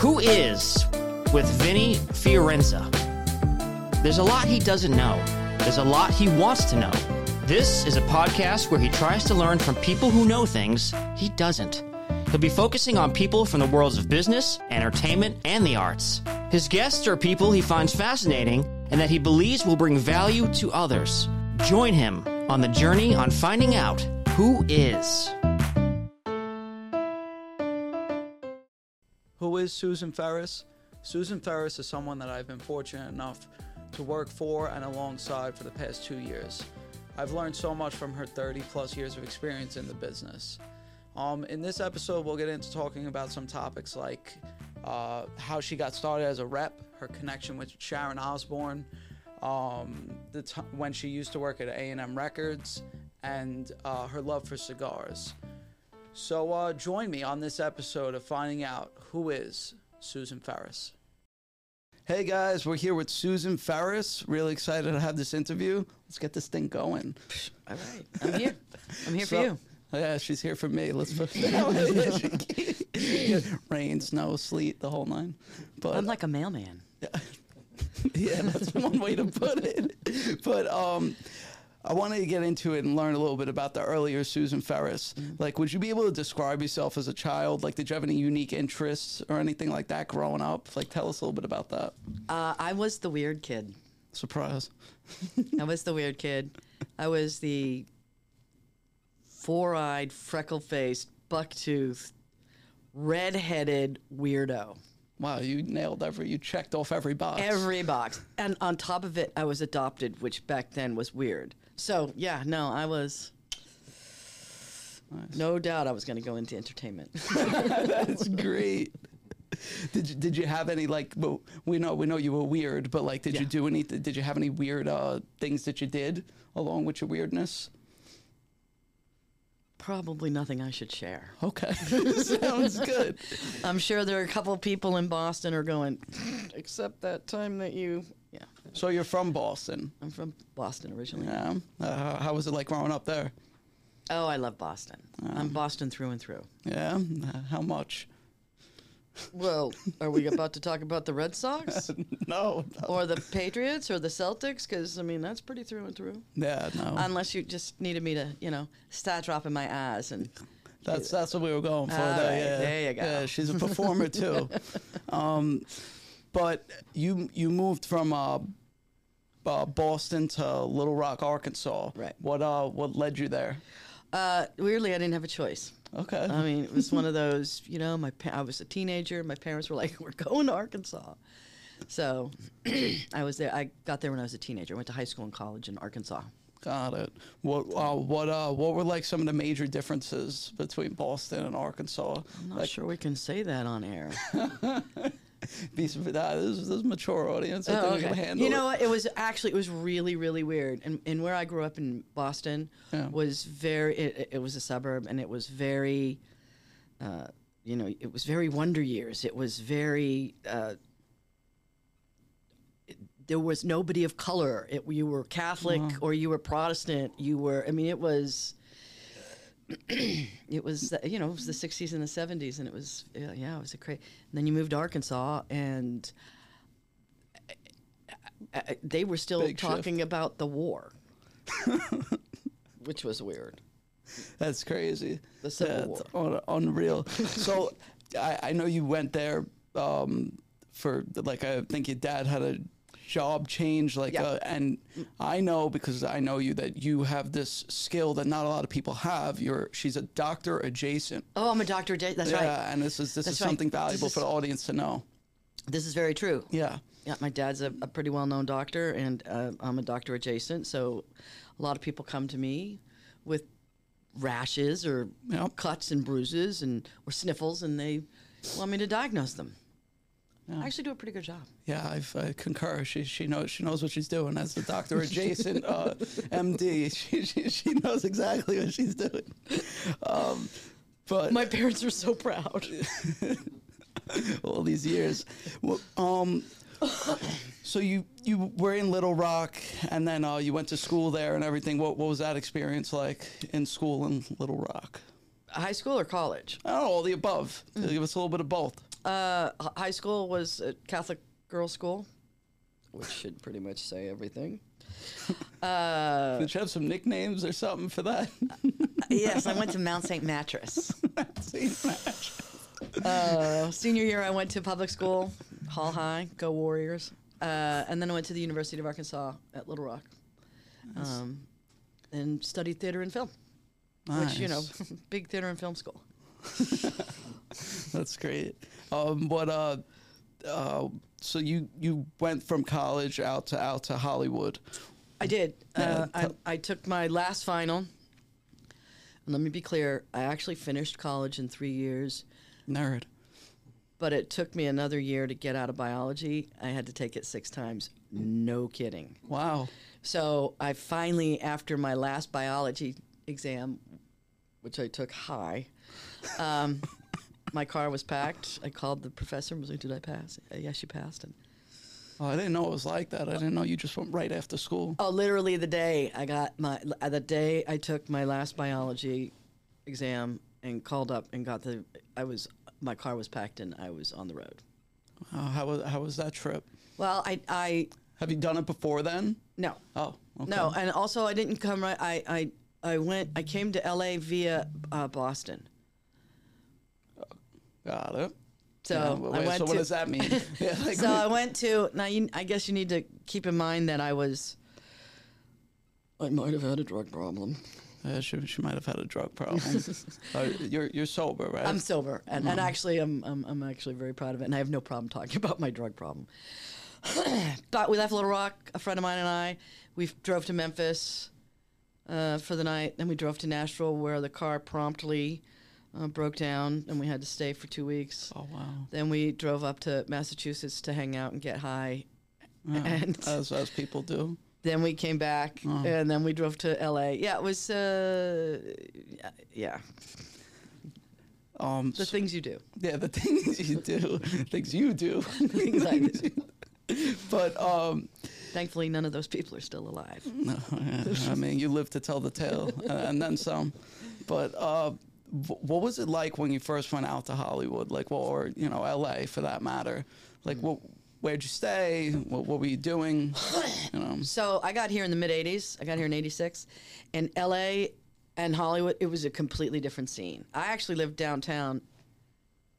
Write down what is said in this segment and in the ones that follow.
Who is with Vinny Fiorenza? There's a lot he doesn't know. There's a lot he wants to know. This is a podcast where he tries to learn from people who know things he doesn't. He'll be focusing on people from the worlds of business, entertainment, and the arts. His guests are people he finds fascinating and that he believes will bring value to others. Join him on the journey on finding out who is. Is Susan Ferris? Susan Ferris is someone that I've been fortunate enough to work for and alongside for the past two years. I've learned so much from her 30 plus years of experience in the business. Um, in this episode, we'll get into talking about some topics like uh, how she got started as a rep, her connection with Sharon Osbourne, um, the t- when she used to work at A&M Records, and uh, her love for cigars. So uh, join me on this episode of finding out who is Susan Ferris. Hey guys, we're here with Susan Ferris. Really excited to have this interview. Let's get this thing going. All right, I'm here. I'm here So- for you. Yeah, she's here for me. Let's put rain, snow, sleet, the whole nine. But I'm like a mailman. yeah, that's one way to put it. But um, I wanted to get into it and learn a little bit about the earlier Susan Ferris. Like, would you be able to describe yourself as a child? Like, did you have any unique interests or anything like that growing up? Like, tell us a little bit about that. Uh, I was the weird kid. Surprise. I was the weird kid. I was the four-eyed, freckle-faced, buck-toothed, red-headed weirdo. Wow, you nailed every. You checked off every box. Every box, and on top of it, I was adopted, which back then was weird. So yeah, no, I was. No doubt, I was going to go into entertainment. That's great. Did you, did you have any like well, we know we know you were weird, but like did you do any did you have any weird uh, things that you did along with your weirdness? Probably nothing I should share. Okay, sounds good. I'm sure there are a couple people in Boston are going, except that time that you. So you're from Boston, I'm from Boston originally. yeah? Uh, how was it like growing up there? Oh, I love Boston. I'm Boston through and through. Yeah, Uh, how much? Well, are we about to talk about the Red Sox No, no. or the Patriots or the Celtics? Because I mean, that's pretty through and through. yeah, no. Unless you just needed me to, you know, start dropping my ass and. That's that's what we were going for. All there, right, yeah. there you go. Yeah, she's a performer too. um, but you you moved from uh, uh, Boston to Little Rock, Arkansas. Right. What uh what led you there? Uh, weirdly, I didn't have a choice. Okay. I mean, it was one of those, you know, my pa- I was a teenager. My parents were like, "We're going to Arkansas," so I was there. I got there when I was a teenager. I went to high school and college in Arkansas. Got it. What uh, what uh what were like some of the major differences between Boston and Arkansas? I'm not Like, sure we can say that on air. be, this, is- this is a mature audience. I think we can handle You know what? It was actually it was really really weird. And and where I grew up in Boston Yeah. was very. It, it was a suburb, and it was very. Uh, you know, it was very Wonder Years. It was very. Uh, it- there was nobody of color. It, you were Catholic or you were Protestant. You were. I mean, it was. it was, uh, you know, it was the '60s and the '70s, and it was, yeah, it was a crazy. Then you moved to Arkansas, and uh, they were still Big shift. talking about the war, which was weird. That's crazy. The Civil That's un- unreal. so I, I know you went there um, for like I think your dad had a job change like Yeah. uh, and I know because I know you that you have this skill that not a lot of people have. You're she's a doctor adjacent. Oh, I'm a doctor. J- That's right. yeah, right. and this is this That's is right. something valuable is- for the audience to know. This is very true. Yeah. Yeah, my dad's a, a pretty well-known doctor, and uh, I'm a doctor adjacent. So, a lot of people come to me with rashes or Yep. cuts and bruises and or sniffles, and they want me to diagnose them. I actually do a pretty good job. Yeah, I've, I concur. She she knows she knows what she's doing as the doctor adjacent uh, MD. She, she she knows exactly what she's doing. Um, but My parents are so proud. all these years, Well, um, so you you were in Little Rock, and then uh, you went to school there and everything. What what was that experience like in school in Little Rock? High school or college? Oh, all the above. Give us a little bit of both. Uh, h- high school was a Catholic girls' school, which should pretty much say everything. Uh, Did you have some nicknames or something for that? yes, I went to Mount St. Mattress. See, match. Uh, senior year, I went to public school, Hall High, go Warriors. Uh, and then I went to the University of Arkansas at Little Rock um, and studied theater and film, which, you know, big theater and film school. That's great. Um, but uh, uh, so you you went from college out to out to Hollywood. I did. Uh, I, I took my last final. And let me be clear, I actually finished college in three years, Nerd. but it took me another year to get out of biology. I had to take it six times. No kidding. Wow. So I finally, after my last biology exam, which I took high, um, my car was packed. I called the professor and was like, "Did I pass?" "Uh, Yes, you passed. And Oh, I didn't know it was like that. I didn't know you just went right after school. oh, literally the day I got my uh, the day I took my last biology exam and called up and got the I was my car was packed and I was on the road. Uh, how was how was that trip? Well, I I Have you done it before then? no Oh, okay. no, and also I didn't come right. I I I went. I came to L.A. via uh, Boston. Got it. So Yeah, I wait, went so to, what does that mean? yeah, like, so I went to now. You, I guess you need to keep in mind that I was. I might have had a drug problem. uh, she, she might have had a drug problem. uh, you're you're sober, right? I'm sober, and, and actually, I'm, I'm I'm actually very proud of it, and I have no problem talking about my drug problem. but we left Little Rock. A friend of mine and I, we drove to Memphis uh, for the night. Then we drove to Nashville, where the car promptly uh, broke down, and we had to stay for two weeks. oh wow. Then we drove up to Massachusetts to hang out and get high. Yeah, And- as as people do. Then we came back, Oh. and then we drove to LA. Yeah, it was, uh, yeah, Um, the s- things you do. yeah, the things you do, things you do. Things I do. but um, Thankfully, none of those people are still alive. no, I mean, you live to tell the tale, uh, and then some. But uh, what was it like when you first went out to Hollywood, like, well, or you know, L.A. for that matter? Like, what, where'd you stay? What, what were you doing? You know, So I got here in the mid 80s. I got here in 86. And LA and Hollywood, it was a completely different scene. I actually lived downtown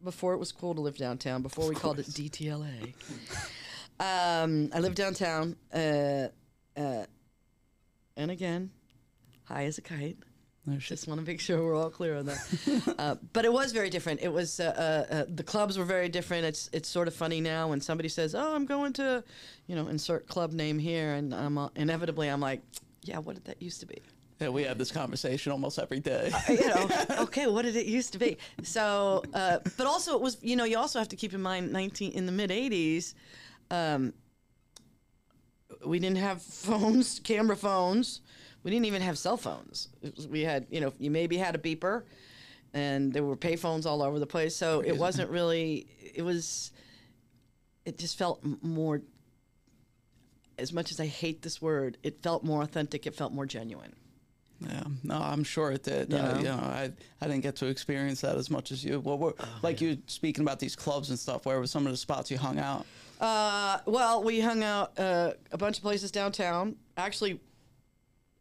before it was cool to live downtown, before we called it DTLA. um, I lived downtown. Uh, uh, and again, high as a kite. There's Just want to make sure we're all clear on that. uh, but it was very different. It was uh, uh, uh, the clubs were very different. It's it's sort of funny now when somebody says, "Oh, I'm going to," you know, insert club name here, and I'm uh, inevitably I'm like, "Yeah, what did that used to be?" Yeah, we have this conversation almost every day. you know, okay, what did it used to be? So, uh, but also it was, you know, you also have to keep in mind, 19 in the mid 80s, um, we didn't have phones, camera phones. We didn't even have cell phones. Was- we had, you know, you maybe had a beeper, and there were payphones all over the place. So it wasn't really. It was. It just felt more. As much as I hate this word, it felt more authentic. It felt more genuine. Yeah, no, I'm sure it did. You Uh, you know, I I didn't get to experience that as much as you. Well, we're, like you speaking about these clubs and stuff. Where were some of the spots you hung out? Uh, well, we hung out uh, a bunch of places downtown. Actually,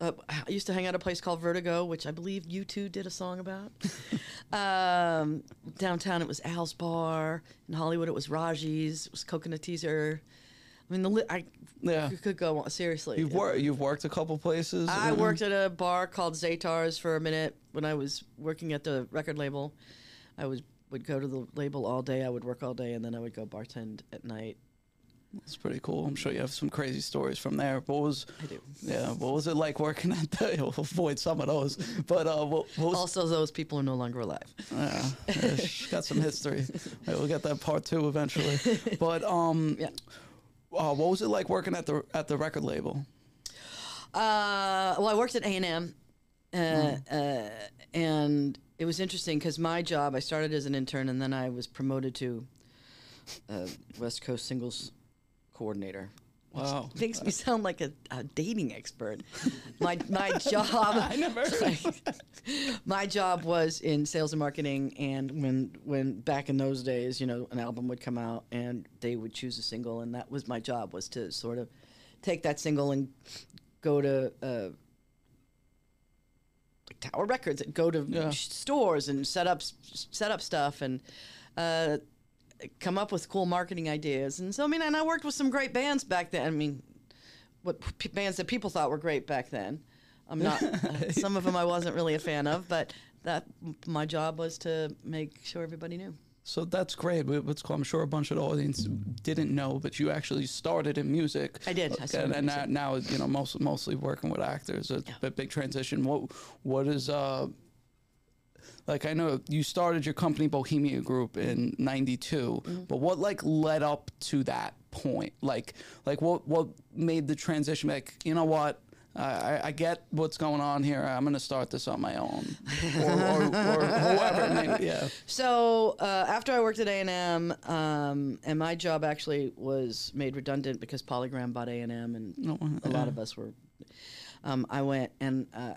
uh, I used to hang out at a place called Vertigo, which I believe U2 did a song about. um, downtown, it was Al's Bar. In Hollywood, it was Raji's. It was Coconut Teaser. I mean, the li- I Yeah, could go on seriously. you've worked. You've worked a couple places. I uh, worked at a bar called Zaytars for a minute when I was working at the record label. I was would go to the label all day. I would work all day, and then I would go bartend at night. It's pretty cool. I'm sure you have some crazy stories from there. What was? I do. Yeah, what was it like working at the? We'll avoid some of those, but uh, what, what was? Also, those people are no longer alive. Yeah, got some history. Right, we'll get that part two eventually. But um, Yeah. uh, what was it like working at the at the record label? Uh, well, I worked at A and M, uh, uh, and it was interesting because my job. I started as an intern, and then I was promoted to uh, West Coast singles coordinator. Wow. makes me sound like a, a dating expert. My my job. I never. my job was in sales and marketing, and when when back in those days, you know, an album would come out, and they would choose a single, and that was my job was to sort of take that single and go to. Uh, Tower Records, and go to Yeah. stores and set up set up stuff and uh, come up with cool marketing ideas. And so, I mean, and I worked with some great bands back then. I mean, what p- bands that people thought were great back then. I'm not. uh, some of them I wasn't really a fan of, but that my job was to make sure everybody knew. So that's great. Wh- What's cool, I'm sure a bunch of the audience didn't know, but you actually started in music. I did. I in and now, now, you know, most, mostly working with actors. It's Yeah. a big transition. What What is uh, like? I know you started your company Bohemia Group in '92, Mm-hmm. but what like led up to that point? Like, like what what made the transition? Like, you know what? I, I- get what's going on here. I'm going to start this on my own, or, or, or whoever. it may- yeah. So uh, after I worked at A and M, um, and my job actually was made redundant because Polygram bought A and M, and a lot of us were. Um, I went and uh,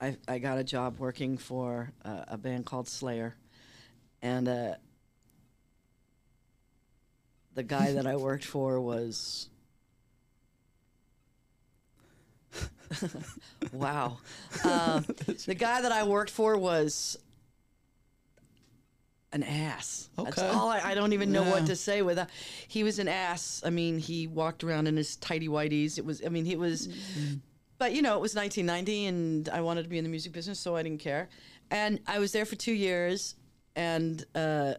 I I got a job working for uh, a band called Slayer, and uh, the guy that I worked for was. wow. Um, the guy that I worked for was an ass. That's Okay. all I, I don't even know what to say with that. He was an ass. I mean, he walked around in his tidy whities. It was, I mean, he was, but you know, it was 1990 and I wanted to be in the music business, so I didn't care. And I was there for two years and, uh,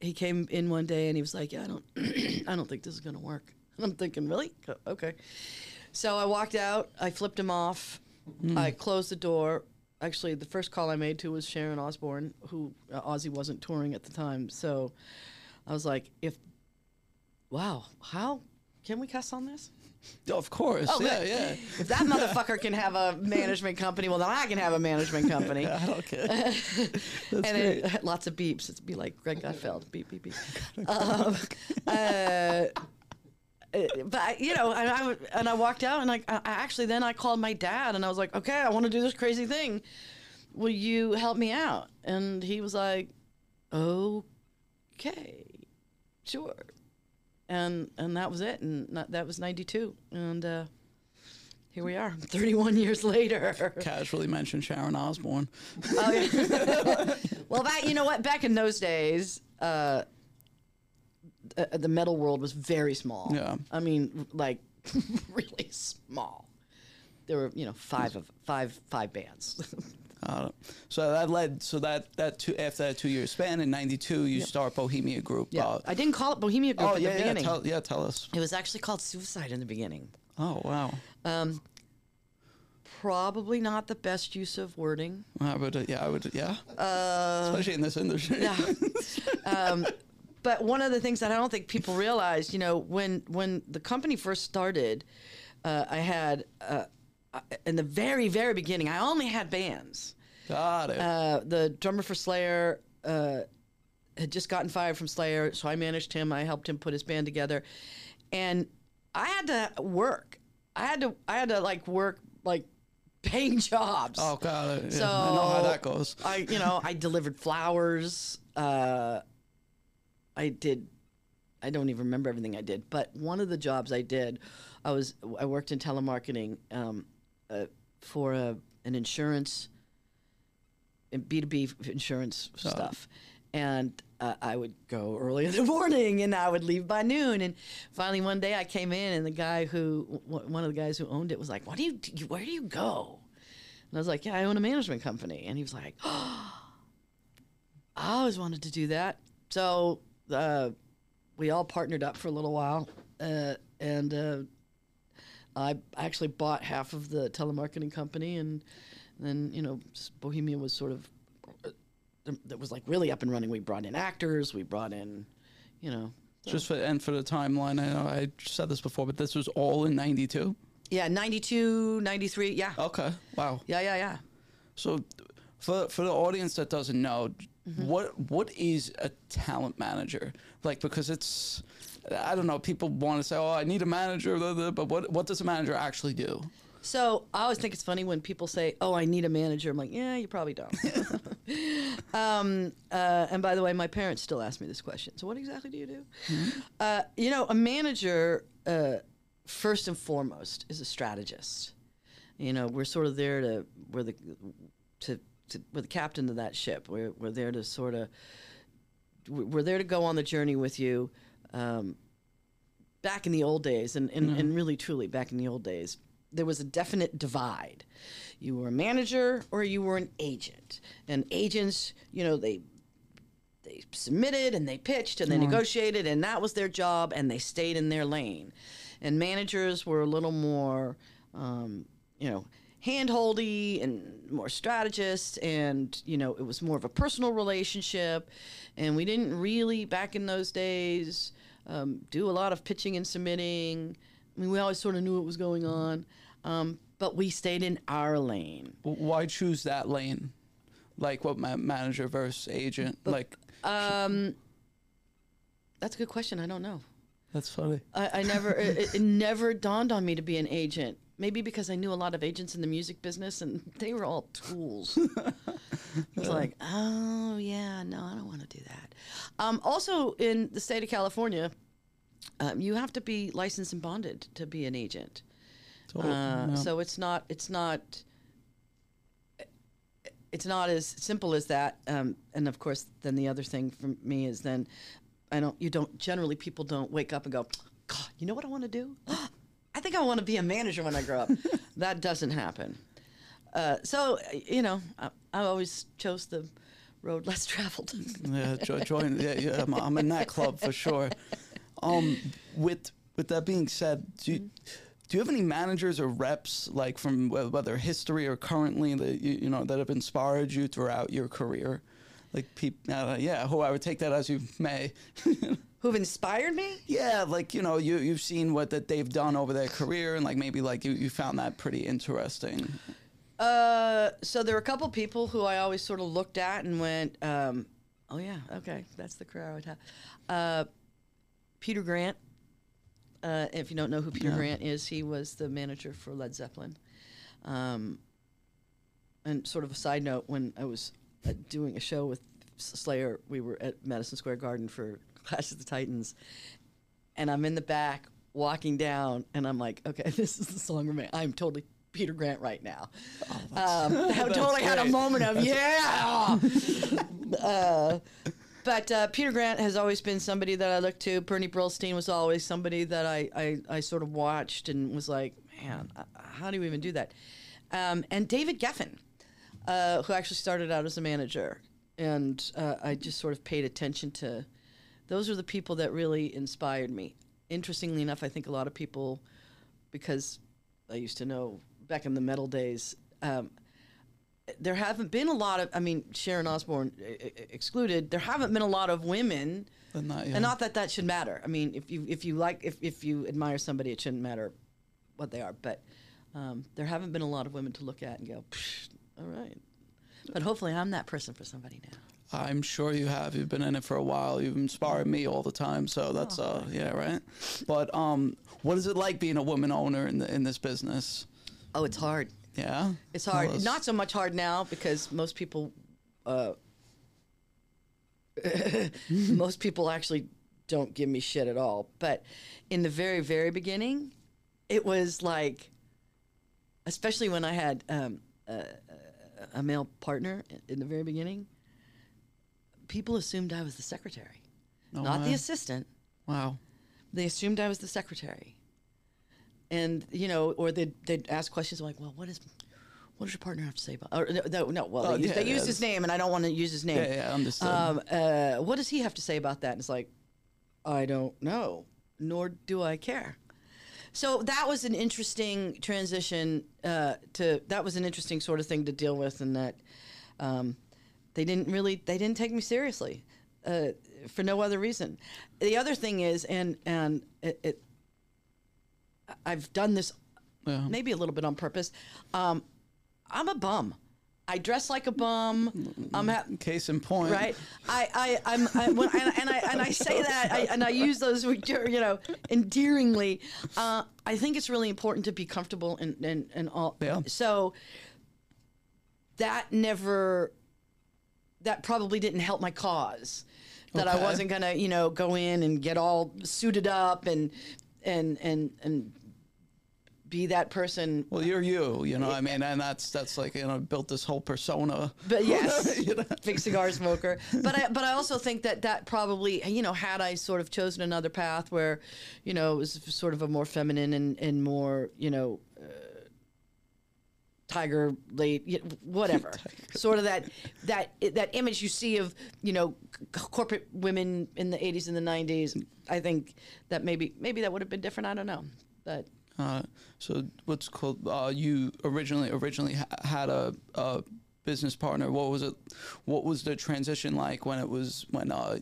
he came in one day and he was like, "Yeah, I don't, I don't think this is gonna work." And I'm thinking, "Really? Okay." So I walked out. I flipped him off. I closed the door. Actually, the first call I made to was Sharon Osbourne, who uh, Ozzy wasn't touring at the time. So I was like, "If, wow, how can we cuss on this? Of course. Oh, yeah, good. yeah. If that motherfucker can have a management company, well, then I can have a management company." I don't care. and it, lots of beeps. It'd be like Greg Gutfeld, beep beep beep. um, uh, uh, but I- you know, and I and I walked out, and I, I actually then I called my dad, and I was like, okay, I want to do this crazy thing. Will you help me out? And he was like, okay, sure. And and that was it, and that, that was '92, and uh, here we are, 31 years later. Casually mentioned Sharon Osbourne. Oh, yeah. well, that you know what? Back in those days, uh, uh, the metal world was very small. Yeah. I mean, like really small. There were you know five of five five bands. It. So that led. So that that two after that two year span in '92, you start Bohemia Group. yeah, Uh, I didn't call it Bohemia Group oh at yeah, the yeah. beginning. Tell, yeah, tell us. it was actually called Suicide in the beginning. Oh wow. Um, probably not the best use of wording. I would. Uh, yeah, I would. Yeah. Especially in this industry. Yeah. um, but one of the things that I don't think people realize, you know, when when the company first started, uh, I had uh, uh, in the very very beginning, I only had bands. Got it. Uh, the drummer for Slayer uh, had just gotten fired from Slayer, so I managed him. I helped him put his band together, and I had to work. I had to I had to like work like paying jobs. oh, god. Yeah, So I know how that goes. I, you know, I delivered flowers. Uh, I did. I don't even remember everything I did, but one of the jobs I did, I was I worked in telemarketing um, uh, for a, an insurance, B two B insurance stuff, and uh, I would go early in the morning and I would leave by noon. And finally, one day I came in, and the guy who w- one of the guys who owned it was like, "What do you? do? Where do you go?" And I was like, "Yeah, I own a management company." And he was like, I always wanted to do that. So uh, we all partnered up for a little while, uh, and uh, I actually bought half of the telemarketing company, and then you know Bohemia was sort of uh, um, that was like really up and running. We brought in actors, we brought in, you know, Just for and for the timeline, I know I said this before, but this was all in '92. yeah, 92, 93, yeah, Okay. Wow. yeah, yeah, yeah. So, for for the audience that doesn't know, mm-hmm. what what is a talent manager like? Because it's I don't know. People want to say, "Oh, I need a manager," blah, blah, but what what does a manager actually do? So I always think it's funny when people say, "Oh, I need a manager." I'm like, "Yeah, you probably don't." um, uh, and by the way, my parents still ask me this question. So, what exactly do you do? Uh, you know, a manager, uh, first and foremost, is a strategist. You know, we're sort of there to we're the to, to we're the captain of that ship. We're we're there to sort of we're there to go on the journey with you. Um, back in the old days, and, and, and really truly back in the old days, there was a definite divide. You were a manager or you were an agent. And agents, you know, they they submitted and they pitched and they negotiated and that was their job and they stayed in their lane. And managers were a little more, um, you know, handholdy and more strategist and you know it was more of a personal relationship and we didn't really back in those days um, do a lot of pitching and submitting i mean we always sort of knew what was going on um, but we stayed in our lane Why choose that lane? Like what ma- manager versus agent? like um, that's a good question i don't know that's funny. I, I never it- it never dawned on me to be an agent. Maybe because I knew a lot of agents in the music business and they were all tools. it's like, oh yeah, no, I don't want to do that. Um, also, in the state of California, um, you have to be licensed and bonded to be an agent. Totally. Uh, Yeah. So it's not it's not it's not as simple as that. Um, and of course, then the other thing for me is then I don't you don't generally people don't wake up and go, God, you know what I want to do? I think I want to be a manager when I grow up. that doesn't happen. Uh, so you know, I, I always chose the road less traveled. yeah, jo- join. Yeah, yeah I'm, I'm in that club for sure. Um, with with that being said, do you, do you have any managers or reps like from whether history or currently that you, you know that have inspired you throughout your career? Like people, uh, yeah, who I would take that as you may. Who've inspired me? yeah, like you know, you you've seen what that they've done over their career, and like maybe like you, you found that pretty interesting. Uh, so there were a couple people who I always sort of looked at and went, um, "Oh yeah, okay, that's the career I would have." Uh, Peter Grant. Uh, if you don't know who Peter Yeah. Grant is, he was the manager for Led Zeppelin. Um, and sort of a side note, when I was uh, doing a show with Slayer, we were at Madison Square Garden for Clash of the Titans, and I'm in the back walking down, and I'm like, okay, this is the song me. I'm totally Peter Grant right now. um, I totally had a moment of yeah. uh, but uh, Peter Grant has always been somebody that I looked to. Bernie Brillstein was always somebody that I, I, I sort of watched and was like, man, uh, how do you even do that? Um, and David Geffen, uh, who actually started out as a manager. And uh, I just sort of paid attention to those are the people that really inspired me. Interestingly enough, I think a lot of people, because I used to know back in the metal days, um, there haven't been a lot of, I mean, Sharon Osbourne excluded, there haven't been a lot of women. Yeah. And not that that should matter. I mean, if you if you like if, if you admire somebody, it shouldn't matter what they are. But um, there haven't been a lot of women to look at and go, "Psh, all right. But hopefully, I'm that person for somebody now. I'm sure you have. You've been in it for a while. You've inspired me all the time. So that's uh yeah right. But um, what is it like being a woman owner in the in this business? Oh, it's hard. Yeah, It's hard. Tell us. Not so much hard now because most people, uh, most people actually don't give me shit at all. But in the very, very beginning, it was like, especially when I had um, a, a male partner in the very beginning, people assumed I was the secretary, No not the assistant. Wow. They assumed I was the secretary. And, you know, or they'd, they'd ask questions like, well, what is, what does your partner have to say about, or no, no, well, Oh, they, use, yeah, they yeah, his name and I don't want to use his name. Yeah, yeah, understood. Um, uh, what does he have to say about that? And it's like, I don't know, nor do I care. So that was an interesting transition uh, to. That was an interesting sort of thing to deal with, and that um, they didn't really they didn't take me seriously uh, for no other reason. The other thing is, and and it, it I've done this Yeah. maybe a little bit on purpose. Um, I'm a bum. I dress like a bum. I'm ha- Case in point. right. I, I, I'm, I, when, and, and I, and I say that, I, and I use those, you know, endearingly. Uh, I think it's really important to be comfortable and, and, and all. Yeah. So that never, that probably didn't help my cause. That I wasn't gonna, you know, go in and get all suited up and, and, and, and be that person Well, you're you, you know. I mean, and that's that's like you know, built this whole persona. But yes, You know? big cigar smoker. But I, but I also think that that probably, you know, had I sort of chosen another path where, you know, it was sort of a more feminine and, and more, you know, uh, tiger late, whatever, sort of that that that image you see of, you know, c- corporate women in the 80s and the 90s. I think that maybe maybe that would have been different. I don't know, but. Uh, so what's called? Uh, you originally originally ha- had a, a business partner. What was it? What was the transition like when it was when uh,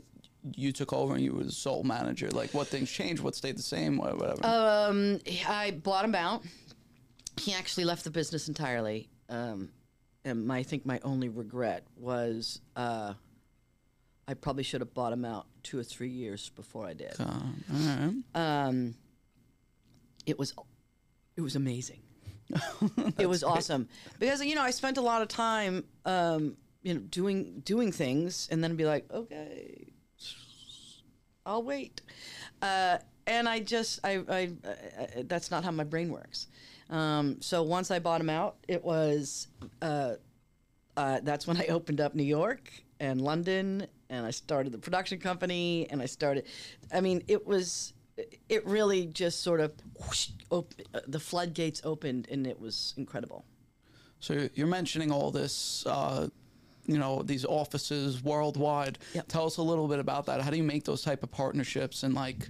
you took over and you were the sole manager? Like what things changed? What stayed the same? Whatever. Um, I bought him out. He actually left the business entirely. Um, and my, I think my only regret was uh, I probably should have bought him out two or three years before I did. Uh. Um, it was, it was amazing. it was awesome because you know I spent a lot of time, um, you know, doing doing things, and then be like, okay, I'll wait. Uh, and I just, I, I, I, that's not how my brain works. Um, so once I bought him out, it was, uh, uh, that's when I opened up New York and London, and I started the production company, and I started. I mean, it was, it really just sort of, whoosh, op- uh, the floodgates opened, and it was incredible. So you're mentioning all this, uh, you know, these offices worldwide. Yep. Tell us a little bit about that. How do you make those type of partnerships and like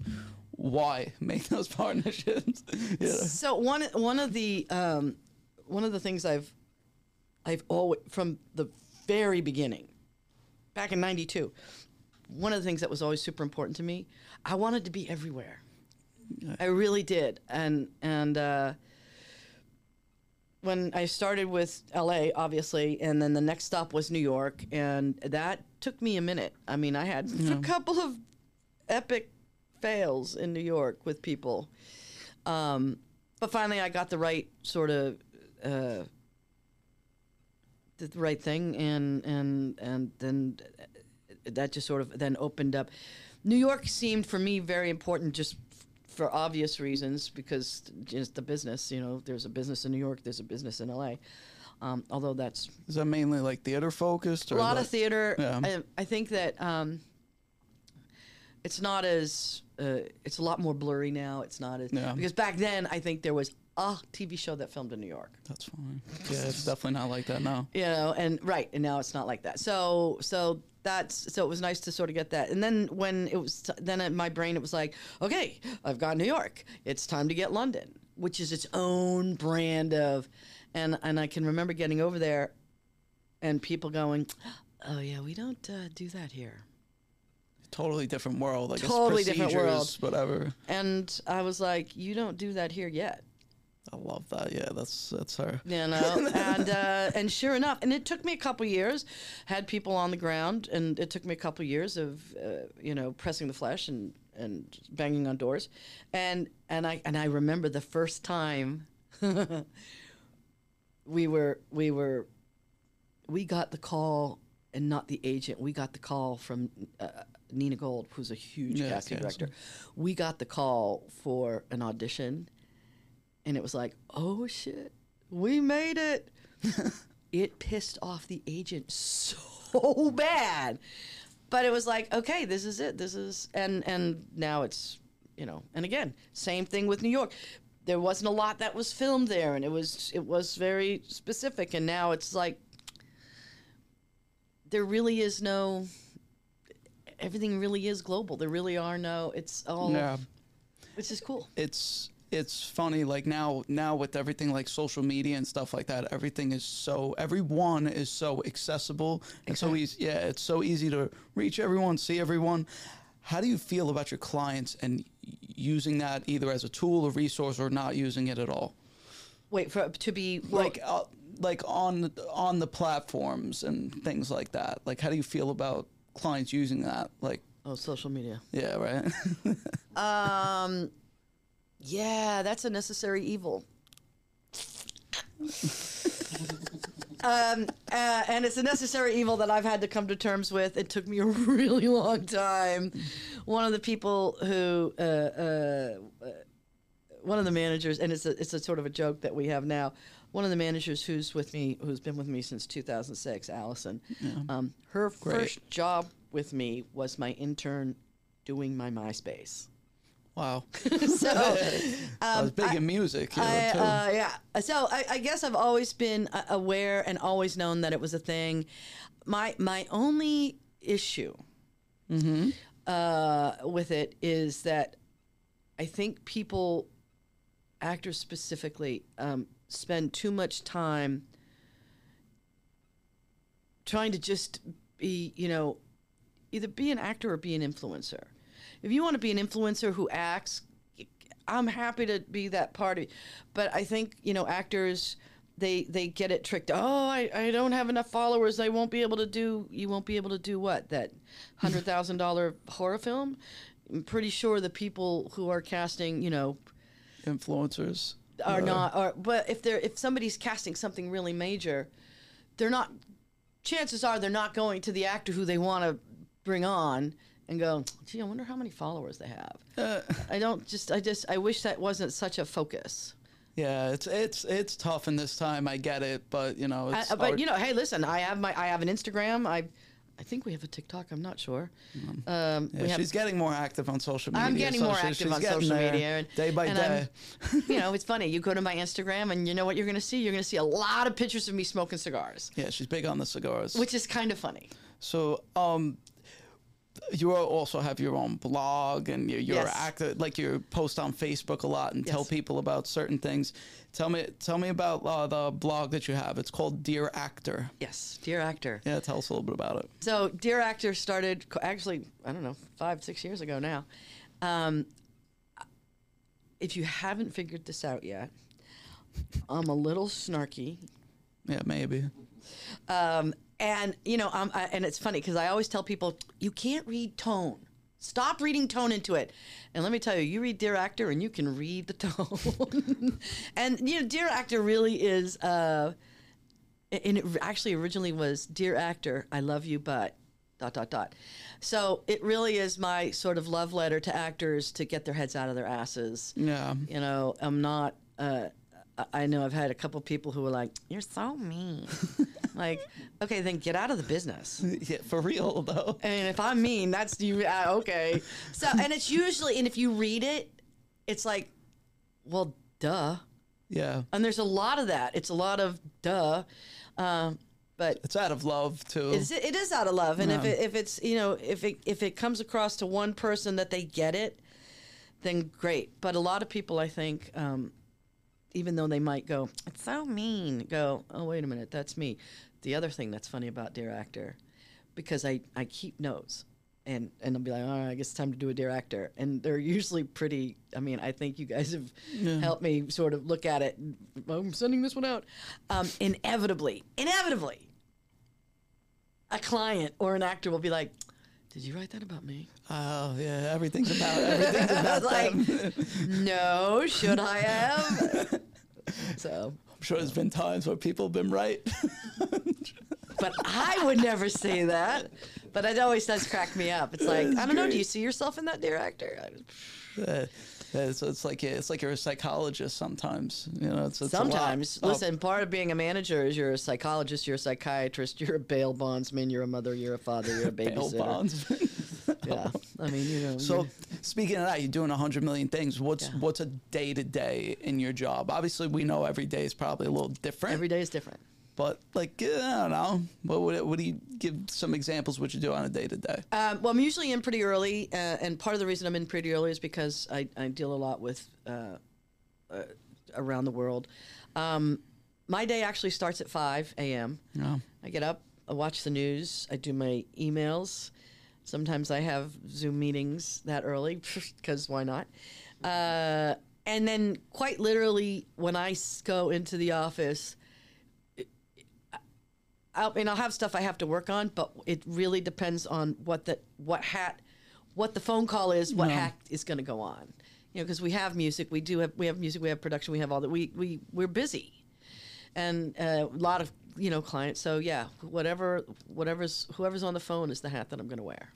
why make those partnerships? yeah. So one one of the um, one of the things I've I've always from the very beginning, back in '92, one of the things that was always super important to me, I wanted to be everywhere. I really did, and and uh, when I started with LA, obviously, and then the next stop was New York, and that took me a minute. I mean, I had a couple of epic fails in New York with people. Um, but finally, I got the right sort of uh, the right thing, and and and then that just sort of then opened up. New York seemed for me very important, just f- for obvious reasons, because just the business. You know, there's a business in New York, there's a business in LA. Um, although that's Is that mainly like theater focused? a lot like- of theater. Yeah. I, I think that um, it's not as uh, it's a lot more blurry now. It's not as Yeah. because back then I think there was a TV show that filmed in New York. That's fine. Yeah, it's definitely not like that now. You know, and right, and now it's not like that. So so that's so it was nice to sort of get that. And then when it was then in my brain it was like, okay, I've got New York. It's time to get London, which is its own brand of and and I can remember getting over there and people going, "Oh yeah, we don't uh, do that here." Totally different world. Like Totally different procedures, Whatever. And I was like, "You don't do that here yet." I love that. Yeah, that's that's her. you know and uh, and sure enough and it took me a couple years had people on the ground and it took me a couple years of uh, you know pressing the flesh and and banging on doors and and i and i remember the first time we were we were we got the call and not the agent we got the call from uh, nina gold who's a huge Yeah, casting casting. director we got the call for an audition and it was like, oh shit, we made it. it pissed off the agent so bad. But it was like, okay, this is it. This is and and now it's, you know, and again, same thing with New York. There wasn't a lot that was filmed there and it was it was very specific and now it's like there really is no everything really is global. There really are no it's all Yeah. which is cool. it's it's funny like now now with everything like social media and stuff like that everything is so everyone is so accessible and so easy yeah it's so easy to reach everyone see everyone how do you feel about your clients and using that either as a tool a resource or not using it at all Wait for to be well, like uh, like on on the platforms and things like that. Like, how do you feel about clients using that? Like, Oh, social media. yeah, right. Um, yeah, that's a necessary evil. um, uh, and it's a necessary evil that I've had to come to terms with. It took me a really long time. One of the people who, uh, uh, one of the managers, and it's a, it's a sort of a joke that we have now. One of the managers who's with me, who's been with me since 2006, Allison. Um, her Great. first job with me was my intern doing my MySpace. Wow. so I was big in music. You know, I, too. uh, yeah. So I, I guess I've always been uh, aware and always known that it was a thing. My my only issue uh, with it is that I think people, actors specifically, um, spend too much time trying to just be, you know, either be an actor or be an influencer. If you want to be an influencer who acts, I'm happy to be that party. But I think, you know, actors they they get it tricked. Oh, I, I don't have enough followers. I won't be able to do you won't be able to do what? That hundred thousand dollar horror film? I'm pretty sure the people who are casting, you know, Influencers are not or but if they're if somebody's casting something really major they're not chances are they're not going to the actor who they want to bring on and go gee i wonder how many followers they have Uh, i don't just i just i wish that wasn't such a focus yeah, it's it's it's tough in this time. I get it, but you know, it's I, but hard. you know hey listen i have my i have an instagram i i think we have a tiktok i'm not sure um Yeah, she's getting more active on social media. I'm getting so more active on social media, and- day by day. You know, it's funny. You go to my Instagram, and you know what you're going to see? You're going to see a lot of pictures of me smoking cigars, yeah, she's big on the cigars. which is kind of funny. So, um, you also have your own blog and you're, you're Yes. active, like you post on Facebook a lot and tell people about certain things. Tell me, tell me about uh, the blog that you have. It's called Dear Actor. Yes, dear actor. Yeah, tell us a little bit about it. So, Dear Actor started actually, I don't know, five, six years ago now. Um, if you haven't figured this out yet, I'm a little snarky. Yeah, maybe. Um, and, you know, I'm, I, and it's funny because I always tell people, you can't read tone. Stop reading tone into it. And let me tell you, you read Dear Actor and you can read the tone. and, you know, Dear Actor really is, uh, and it actually originally was Dear Actor, I love you, but dot, dot, dot. So it really is my sort of love letter to actors to get their heads out of their asses. Yeah. You know, I'm not. Uh, I know I've had a couple people who were like, "You're so mean." like, okay, then get out of the business. Yeah, for real though. And if I'm mean, that's you. Uh, okay. So, and it's usually, and if you read it, it's like, well, duh. Yeah. And there's a lot of that. It's a lot of duh. Um, but It's out of love too. it's, it is out of love, and if it, if it's you know if it if it comes across to one person that they get it, then great. But a lot of people, I think, um, even though they might go, it's so mean, go, oh wait a minute, that's me. The other thing that's funny about Dear Actor, because I I keep notes. And, and I'll be like, all right, I guess it's time to do a Dear Actor. And they're usually pretty, I mean, I think you guys have helped me sort of look at it. I'm sending this one out. Um, inevitably, inevitably, a client or an actor will be like, "Did you write that about me?" oh yeah, everything's about everything's about like, them. no, should I have? so, I'm sure there's been times where people have been right. but I would never say that. But it always does crack me up. It's like, I don't know. Do you see yourself in that, dear actor? Uh, it's, it's like it's like you're a psychologist sometimes. You know, it's, it's. Sometimes, Oh, listen. Part of being a manager is you're a psychologist, you're a psychiatrist, you're a bail bondsman, you're a mother, you're a father, you're a bail babysitter. Yeah, I mean, you know. So, speaking of that, you're doing a hundred million things. What's Yeah. what's a day to day in your job? Obviously, we know every day is probably a little different. every day is different. but like I don't know. What would what do you give some examples? What you do on a day to day? Um, well, I'm usually in pretty early, uh, and part of the reason I'm in pretty early is because I, I deal a lot with uh, uh, around the world. Um, my day actually starts at 5 a.m. Yeah. I get up, I watch the news, I do my emails. Sometimes I have Zoom meetings that early because why not? Uh, and then, quite literally, when I go into the office, I mean, I'll have stuff I have to work on, but it really depends on what the what hat, what the phone call is, what No. hat is going to go on. You know, because we have music, we do have we have music, we have production, we have all that. We we we're busy, and uh, a lot of you know clients. So yeah, whatever whatever's whoever's on the phone is the hat that I'm going to wear.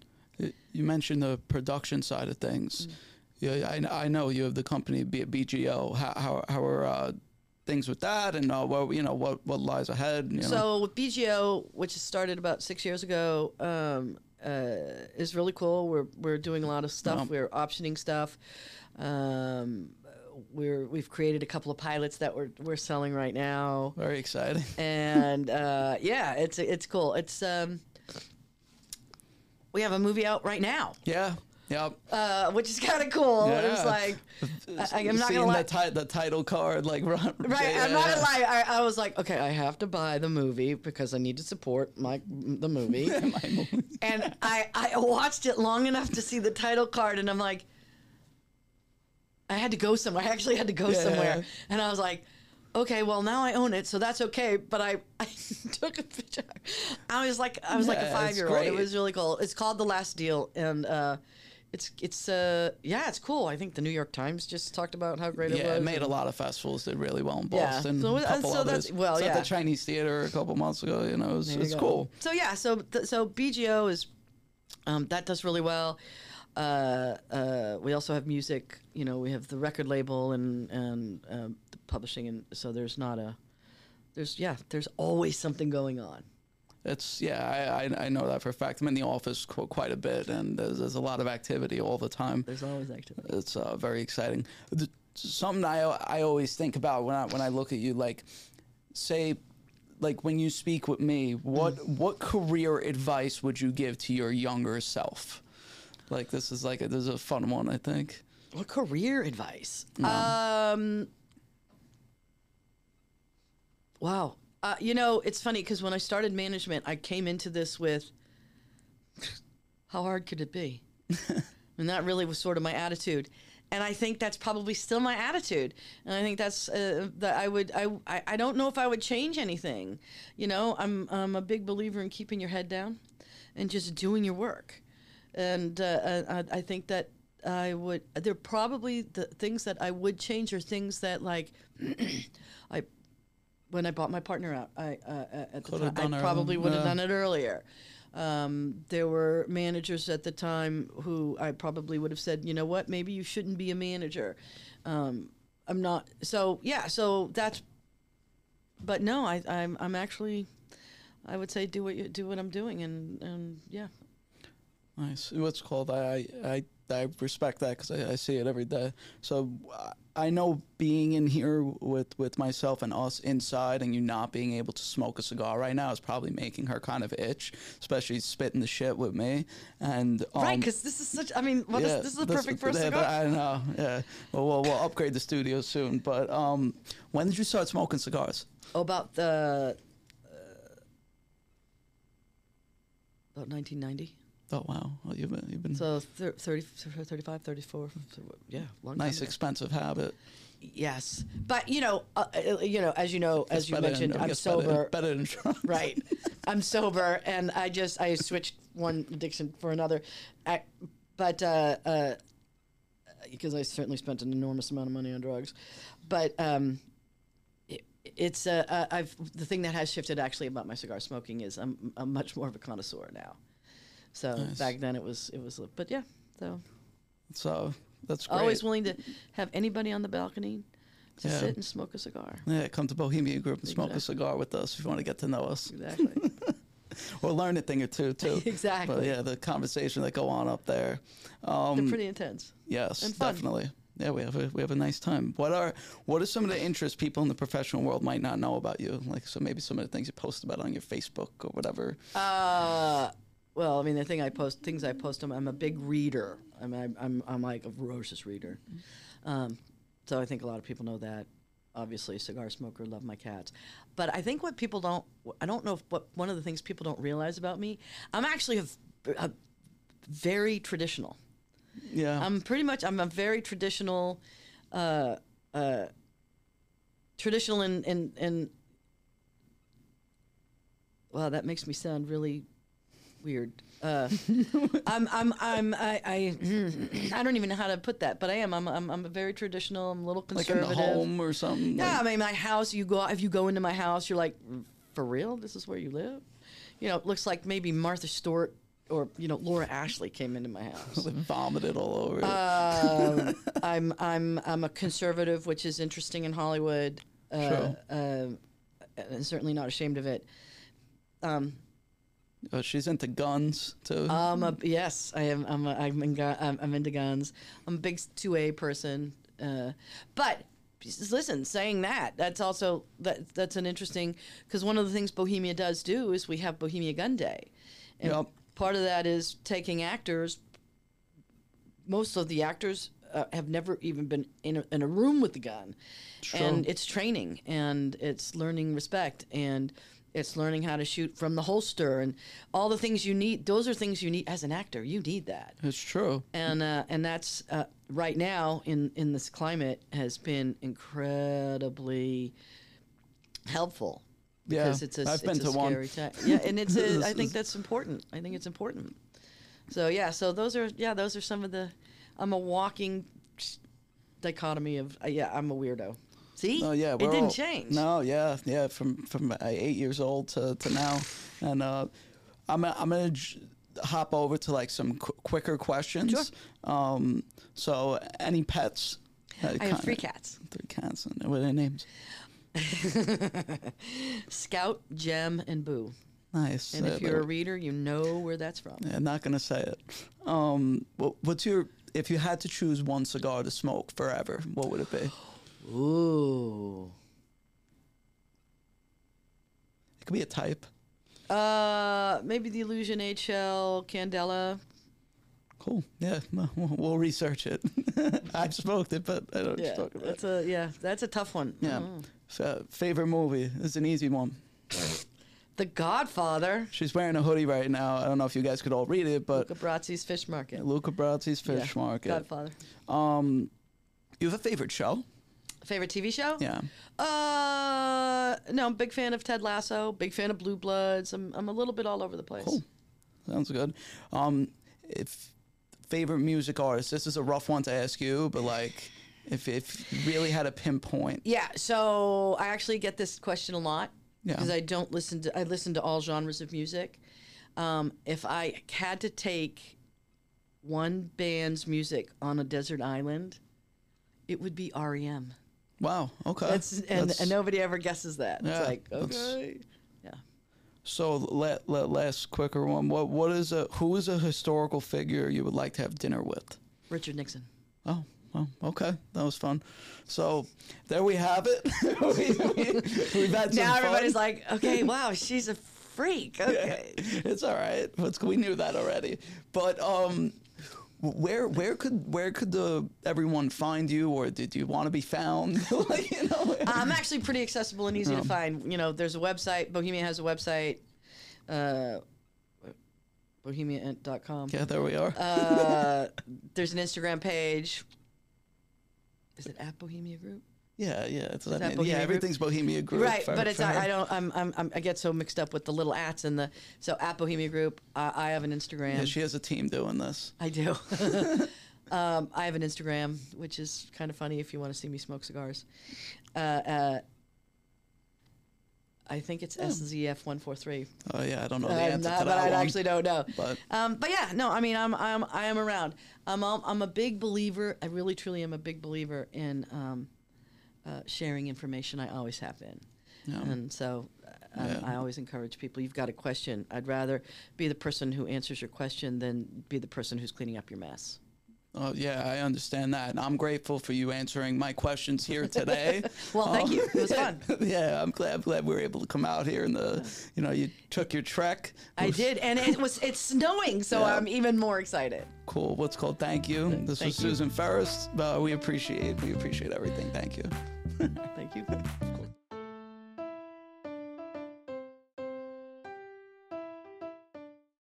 You mentioned the production side of things. Mm. Yeah, I, I know you have the company BGO. How how, how are uh, things with that, and uh, what you know what what lies ahead? You know? So with BGO, which started about six years ago, um, uh, is really cool. We're we're doing a lot of stuff. Um, we're optioning stuff. Um, we're we've created a couple of pilots that we're we're selling right now, very exciting. and uh, yeah, it's it's cool. It's um, we have a movie out right now, Yeah, yeah. uh, which is kind of cool. It was like I, I'm not gonna lie. the, ti- the title card, like Right, yeah, I'm not yeah. gonna lie. I, I was like, okay, I have to buy the movie because I need to support my the movie. My movie. and I I watched it long enough to see the title card, and I'm like, I had to go somewhere. I actually had to go Yeah. somewhere, and I was like. Okay, well now I own it, so that's okay. But I, I took a picture. I was like, I was like a five year old. It was really cool. It's called The Last Deal, and uh, it's it's uh yeah, it's cool. I think the New York Times just talked about how great it was. Yeah, it made a lot of festivals. Did really well in Yeah. Boston. So, a couple so that's- others. well, It's at yeah. the Chinese Theater a couple months ago. You know, it was, it's go. cool. So yeah, so th- so BGO is um, that does really well. Uh, uh, we also have music. You know, we have the record label and and um, the publishing, and so there's not a there's yeah there's always something going on. It's yeah, I, I I know that for a fact. I'm in the office qu- quite a bit, and there's, there's a lot of activity all the time. There's always activity. It's uh, very exciting. The, something I I always think about when I when I look at you, like say, like when you speak with me, what Mm. what career advice would you give to your younger self? Like this is like a, this is a fun one, I think. What career advice? Um, wow. Uh, you know, it's funny because when I started management, I came into this with how hard could it be? and that really was sort of my attitude. And I think that's probably still my attitude. And I think that's uh, that I would I, I I don't know if I would change anything. You know, I'm I'm a big believer in keeping your head down and just doing your work. And uh, I, I think that I would. There are probably the things that I would change are things that like I when I bought my partner out. I uh, at Coulda time I probably would have done it earlier. Um, there were managers at the time who I probably would have said, you know what, maybe you shouldn't be a manager. Um, I'm not. So yeah. So that's. But no, I, I'm I'm actually, I would say do what you do what I'm doing and and yeah. Nice. What's called? I I I respect that because I, I see it every day. So I know being in here with with myself and us inside, and you not being able to smoke a cigar right now is probably making her kind of itch, especially spitting the shit with me. And um, right, because this is such. I mean, is yeah, this is the perfect first yeah, cigar. I know. Yeah. Well, we'll, we'll upgrade the studio soon. But um, when did you start smoking cigars? Oh, about the uh, about 1990. Oh wow, well, you've been you've been So thir- 30, 35, 34. Yeah, long nice, time expensive habit. Yes, but you know, uh, uh, you know, as you know, as you mentioned, than- I'm guess better- sober. Better, than right, I'm sober, and I just I switched one addiction for another, I, but uh, uh, because I certainly spent an enormous amount of money on drugs, but um, it, it's uh, uh, I've the thing that has shifted actually about my cigar smoking is I'm I'm much more of a connoisseur now. So Nice. back then it was it was, but yeah, so So that's great. always willing to have anybody on the balcony to Yeah. sit and smoke a cigar. Yeah, come to Bohemian Group and smoke a cigar with us if you want to get to know us Exactly. or learn a thing or two too. Exactly. But yeah, the conversation that go on up there. Um, They're pretty intense. yes, definitely. Yeah, we have a we have a nice time. What are what are some of the interests people in the professional world might not know about you? Like so maybe some of the things you post about on your Facebook or whatever. Uh, well, I mean, the thing I post, things I post, I'm, I'm a big reader. I mean, I'm, I'm, I'm like a voracious reader. Um, so I think a lot of people know that. Obviously, cigar smoker, love my cats. But I think what people don't, I don't know if what one of the things people don't realize about me, I'm actually a, a very traditional. Yeah. I'm pretty much I'm a very traditional, uh, uh, traditional in in in Wow, that makes me sound really weird. Uh, I'm, I'm, I'm, I, I, I don't even know how to put that, but I am. I'm, I'm, I'm a very traditional. I'm a little Like in conservative. the home or something. Yeah, I mean, my house. You go if you go into my house, you're like, for real? This is where you live? You know, it looks like maybe Martha Stewart or you know Laura Ashley came into my house. like vomited all over it. um, I'm I'm I'm a conservative, which is interesting in Hollywood. Uh, Sure. um, and certainly not ashamed of it. Um, Oh, she's into guns too. I'm a yes, I am. I'm a, I'm, in, I'm I'm into guns. I'm a big two A person. Uh, but listen, saying that that's also that that's an interesting because one of the things Bohemia does do is we have Bohemia Gun Day, and Yep. part of that is taking actors. Most of the actors uh, have never even been in a, in a room with the gun, and it's training and it's learning respect and it's learning how to shoot from the holster and all the things you need. Those are things you need as an actor. You need that it's true. and uh, and that's uh, right now in in this climate has been incredibly helpful Yeah, because it's a I've been a to one. scary time. Yeah, and it's a, I think that's important. I think it's important. So yeah, so those are yeah those are some of the. I'm a walking dichotomy of uh, yeah I'm a weirdo. See, Oh yeah, it didn't all- change. No, yeah, yeah, from from uh, eight years old to, to now, and uh, I'm I'm gonna j- hop over to like some qu- quicker questions. Sure. Um, so any pets? Uh, I have three cats: Three cats. And what are their names? Scout, Gem, and Boo. Nice. And Uh, if you're a reader, you know where that's from. yeah, not gonna say it. Um, what, what's your if you had to choose one cigar to smoke forever, what would it be? Ooh. It could be a type. Uh, maybe the Illusion HL Candela. Cool. Yeah, no, we'll we'll research it. I've smoked it, but I don't Yeah, you're about. that's a yeah, that's a tough one. Yeah. Mm. Fa- favorite movie is an easy one. The Godfather. She's wearing a hoodie right now. I don't know if you guys could all read it, but Luca Brasi's Fish Market. Luca Brasi's Fish Yeah, Market. Godfather. Um, you have a favorite show? Favorite TV show? Yeah. Uh, no, I'm a big fan of Ted Lasso. Big fan of Blue Bloods. I'm I'm a little bit all over the place. Cool. Sounds good. Um, if favorite music artist, this is a rough one to ask you, but like, if if really had a pinpoint, Yeah, so I actually get this question a lot Yeah. because I don't listen to I listen to all genres of music. Um, if I had to take one band's music on a desert island, it would be REM. Wow, okay. That's and, That's- and nobody ever guesses that. Yeah, it's like okay, yeah. So let, let last quicker one. What what is a who is a historical figure you would like to have dinner with? Richard Nixon. Oh, well, okay, that was fun. So there we have it. we, have had Now everybody's fun. like, okay, wow, she's a freak. Okay. it's all right. We knew that already. But um, where where could where could the everyone find you, or did you want to be found? Like, you know, I'm actually pretty accessible and easy to find. You know, there's a website. Bohemia has a website. Uh, Bohemia.com. yeah, there we are. Uh, there's an Instagram page. Is it at Bohemia Group? Yeah, yeah, it's that I mean, Bohemia yeah. Group? Everything's Bohemia Group, right, but it's for I. I don't. I'm, I'm, I'm I get so mixed up with the little ats and the so at Bohemia Group. I, I have an Instagram. Yeah, she has a team doing this. I do. um, I have an Instagram, which is kind of funny if you want to see me smoke cigars. Uh, uh, I think it's SZF143. Oh yeah, I don't know the I'm answer not- to but that I actually don't know. But- um, but yeah, no, I mean, I'm, I'm, I am around. I'm, I'm, I'm a big believer. I really, truly am a big believer in um, uh, sharing information. I always have been, and so uh, Yeah. I always encourage people. You've got a question. I'd rather be the person who answers your question than be the person who's cleaning up your mess. Oh yeah, I understand that. And I'm grateful for you answering my questions here today. Well, thank Um, you. It was fun. yeah, I'm glad. I'm glad we were able to come out here and the, you know, you took your trek. I was did, and it was it's snowing, so Yeah. I'm even more excited. Cool. What's called? Thank you. This Thank was you. Susan Ferris. Uh, we appreciate we appreciate everything. Thank you. Thank you.